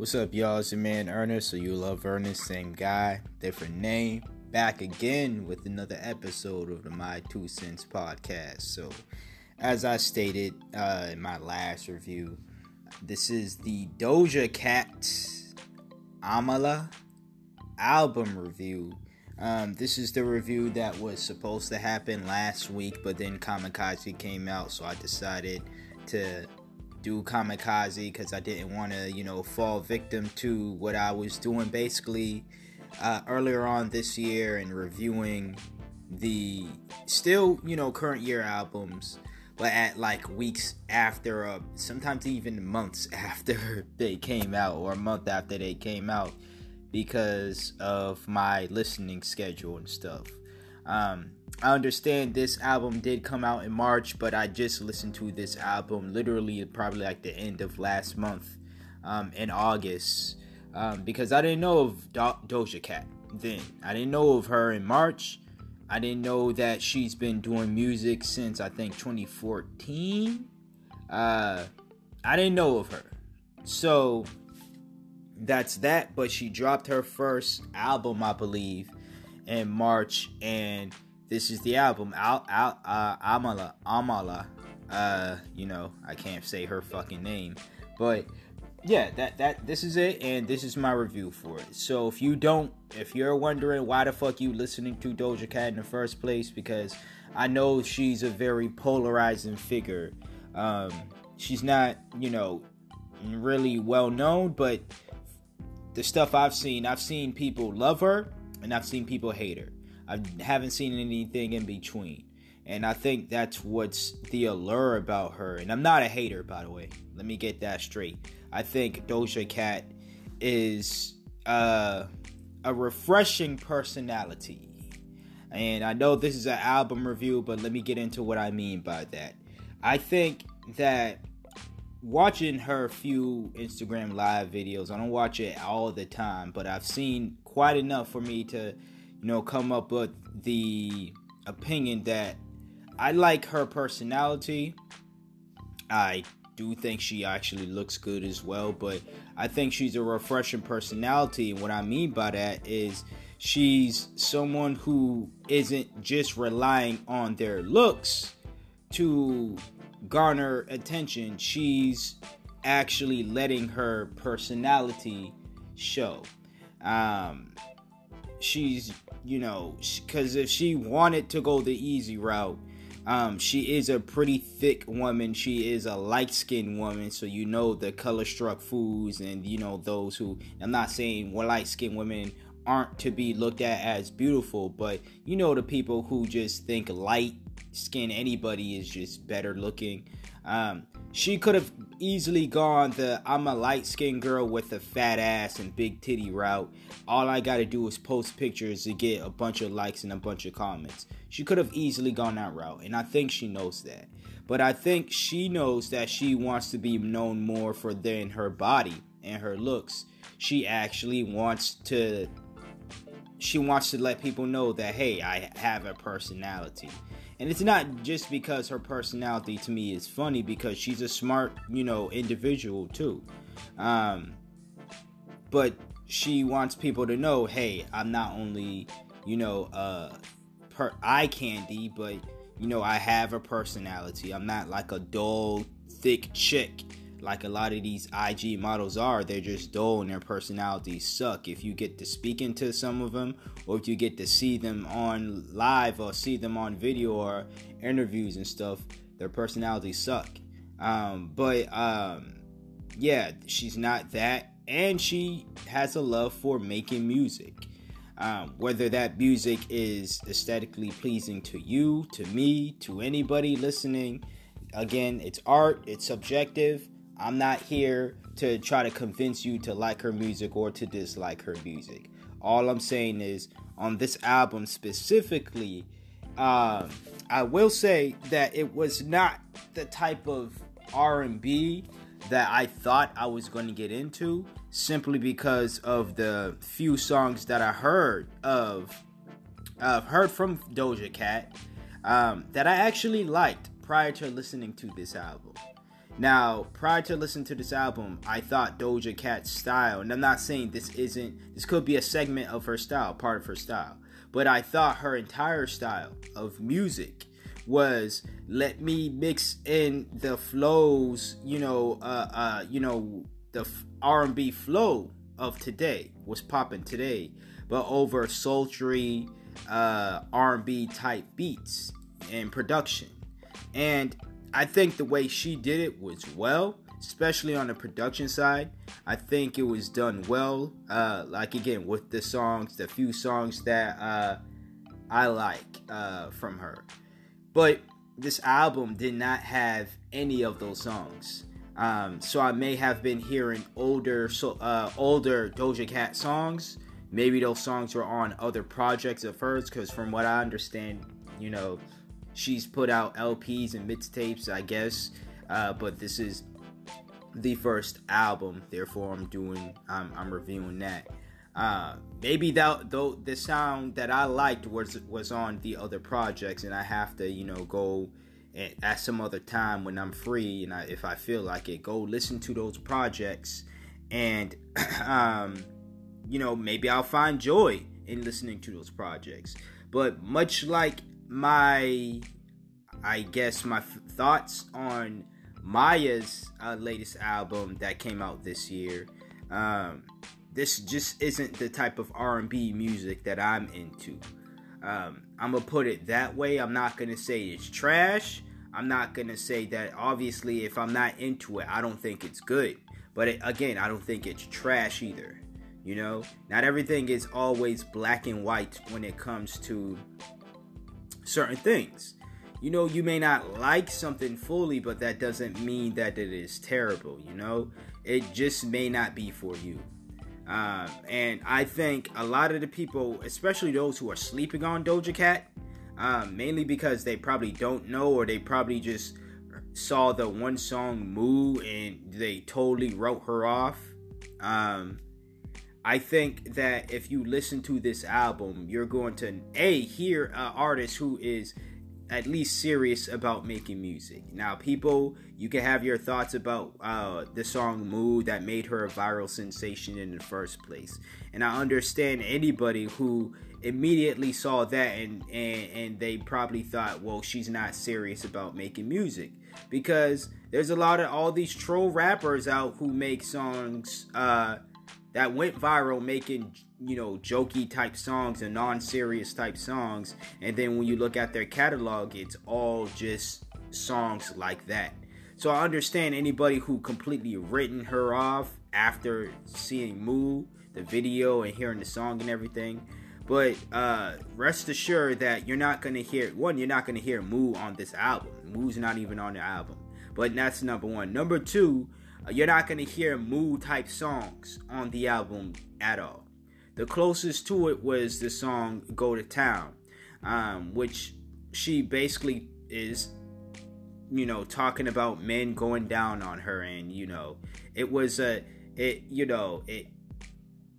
What's up, y'all? It's your man Ernest, so you love Ernest, same guy, different name. Back again with another episode of the My Two Cents podcast. So, as I stated uh, in my last review, this is the Doja Cat Amala album review. Um, this is the review that was supposed to happen last week, but then Kamikaze came out, so I decided to do kamikaze because I didn't want to, you know, fall victim to what I was doing basically uh, earlier on this year and reviewing the still, you know, current year albums, but at like weeks after, uh, sometimes even months after they came out or a month after they came out because of my listening schedule and stuff. Um, I understand this album did come out in March, but I just listened to this album literally probably like the end of last month um, in August um, because I didn't know of Do- Doja Cat then. I didn't know of her in March. I didn't know that she's been doing music since I think 2014. Uh, I didn't know of her. So that's that, but she dropped her first album, I believe, in March, and this is the album. Al, Al, uh, Amala, Amala. Uh, you know, I can't say her fucking name, but yeah, that that this is it, and this is my review for it. So if you don't, if you're wondering why the fuck you listening to Doja Cat in the first place, because I know she's a very polarizing figure. Um, she's not, you know, really well known, but the stuff I've seen, I've seen people love her and I've seen people hate her. I haven't seen anything in between. And I think that's what's the allure about her. And I'm not a hater, by the way. Let me get that straight. I think Doja Cat is uh, a refreshing personality. And I know this is an album review, but let me get into what I mean by that. I think that watching her few Instagram live videos, I don't watch it all the time, but I've seen quite enough for me to you know, come up with the opinion that I like her personality. I do think she actually looks good as well, but I think she's a refreshing personality. What I mean by that is she's someone who isn't just relying on their looks to garner attention. She's actually letting her personality show. Um, she's you know because if she wanted to go the easy route um, she is a pretty thick woman. She is a light-skinned woman so you know the color struck foods and you know those who i'm not saying well light-skinned women aren't to be looked at as beautiful but you know the people who just think light skin anybody is just better looking. Um, she could have easily gone the I'm a light skinned girl with a fat ass and big titty route. All I gotta do is post pictures to get a bunch of likes and a bunch of comments. She could have easily gone that route, and I think she knows that. But I think she knows that she wants to be known more for than her body and her looks. She actually wants to she wants to let people know that hey, I have a personality. And it's not just because her personality to me is funny because she's a smart, you know, individual too. Um but she wants people to know, hey, I'm not only, you know, uh per eye candy, but you know, I have a personality. I'm not like a dull, thick chick like a lot of these IG models are, they're just dull and their personalities suck. If you get to speak into some of them, or if you get to see them on live or see them on video or interviews and stuff, their personalities suck. Um, but um, yeah, she's not that, and she has a love for making music. Um, whether that music is aesthetically pleasing to you, to me, to anybody listening, again, it's art, it's subjective I'm not here to try to convince you to like her music or to dislike her music. All I'm saying is on this album specifically, uh, I will say that it was not the type of R&B that I thought I was going to get into simply because of the few songs that I heard of I've heard from Doja Cat um, that I actually liked prior to listening to this album. Now, prior to listening to this album, I thought Doja Cat's style, and I'm not saying this isn't, this could be a segment of her style, part of her style, but I thought her entire style of music was let me mix in the flows, you know, uh, uh, you know, the R&B flow of today was popping today, but over sultry uh, R&B type beats and production. And I think the way she did it was well, especially on the production side. I think it was done well. Uh, like again with the songs, the few songs that uh, I like uh, from her. But this album did not have any of those songs. Um, so I may have been hearing older, so uh, older Doja Cat songs. Maybe those songs were on other projects of hers, because from what I understand, you know, she's put out LPs and mixtapes, I guess. Uh, but this is the first album, therefore I'm doing, I'm, I'm reviewing that. Uh, maybe that though the sound that I liked was was on the other projects, and I have to, you know, go at some other time when I'm free and I, if I feel like it, go listen to those projects and um, you know maybe I'll find joy in listening to those projects. But much like my, I guess my f- thoughts on Mya's uh, latest album that came out this year, um, this just isn't the type of R&B music that I'm into. Um, I'm gonna put it that way. I'm not gonna say it's trash. I'm not gonna say that. Obviously, if I'm not into it, I don't think it's good. But it, again, I don't think it's trash either. You know, not everything is always black and white when it comes to certain things. You know, you may not like something fully, but that doesn't mean that it is terrible. You know, it just may not be for you. Um, and I think a lot of the people, especially those who are sleeping on Doja Cat, um, mainly because they probably don't know or they probably just saw the one song Moo and they totally wrote her off. Um, I think that if you listen to this album, you're going to a hear an artist who is at least serious about making music. Now, people, you can have your thoughts about uh, the song "Moo" that made her a viral sensation in the first place. And I understand anybody who immediately saw that and, and, and they probably thought, well, she's not serious about making music. Because there's a lot of all these troll rappers out who make songs uh, that went viral making you know jokey type songs and non-serious type songs. And then when you look at their catalog it's all just songs like that. So i understand anybody who completely written her off after seeing moo the video and hearing the song and everything. But uh, rest assured that you're not gonna hear one you're not gonna hear moo on this album. Moo's not even on the album. But that's number one. Number two you're not gonna hear moo type songs on the album at all the closest to it was the song Go to Town, um, which she basically is, you know, talking about men going down on her. And, you know, it was a, it, you know, it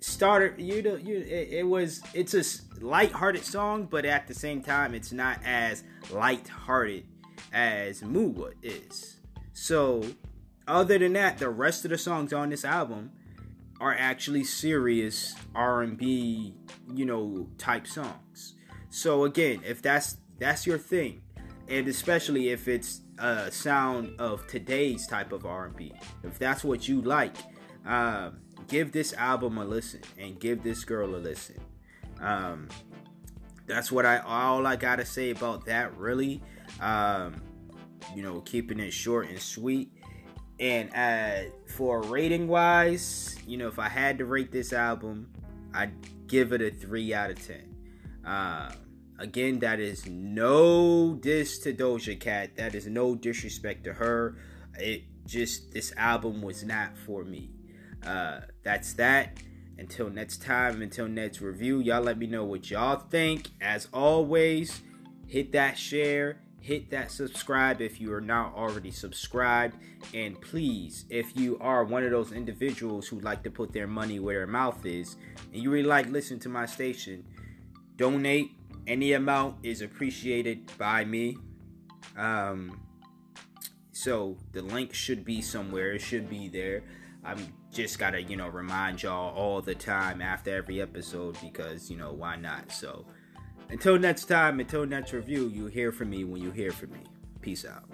started, you know, you, it, it was, it's a light-hearted song, but at the same time, it's not as light-hearted as Moo is. So, other than that, the rest of the songs on this album are actually serious R&B, you know, type songs. So again, if that's that's your thing, and especially if it's a sound of today's type of R&B, if that's what you like, um, give this album a listen and give this girl a listen. Um, that's what I all I gotta say about that. Really, um, you know, keeping it short and sweet. And uh, for rating wise, you know, if I had to rate this album, I'd give it a 3 out of 10. Uh, again, that is no diss to Doja Cat. That is no disrespect to her. It just, this album was not for me. Uh, that's that. Until next time, until next review, y'all let me know what y'all think. As always, hit that share hit that subscribe if you are not already subscribed. And please, if you are one of those individuals who like to put their money where their mouth is, and you really like listening to my station, donate. Any amount is appreciated by me. Um, So the link should be somewhere. It should be there. I'm just gotta, you know, remind y'all all the time after every episode because, you know, why not? So until next time, until next review, you hear from me when you hear from me. Peace out.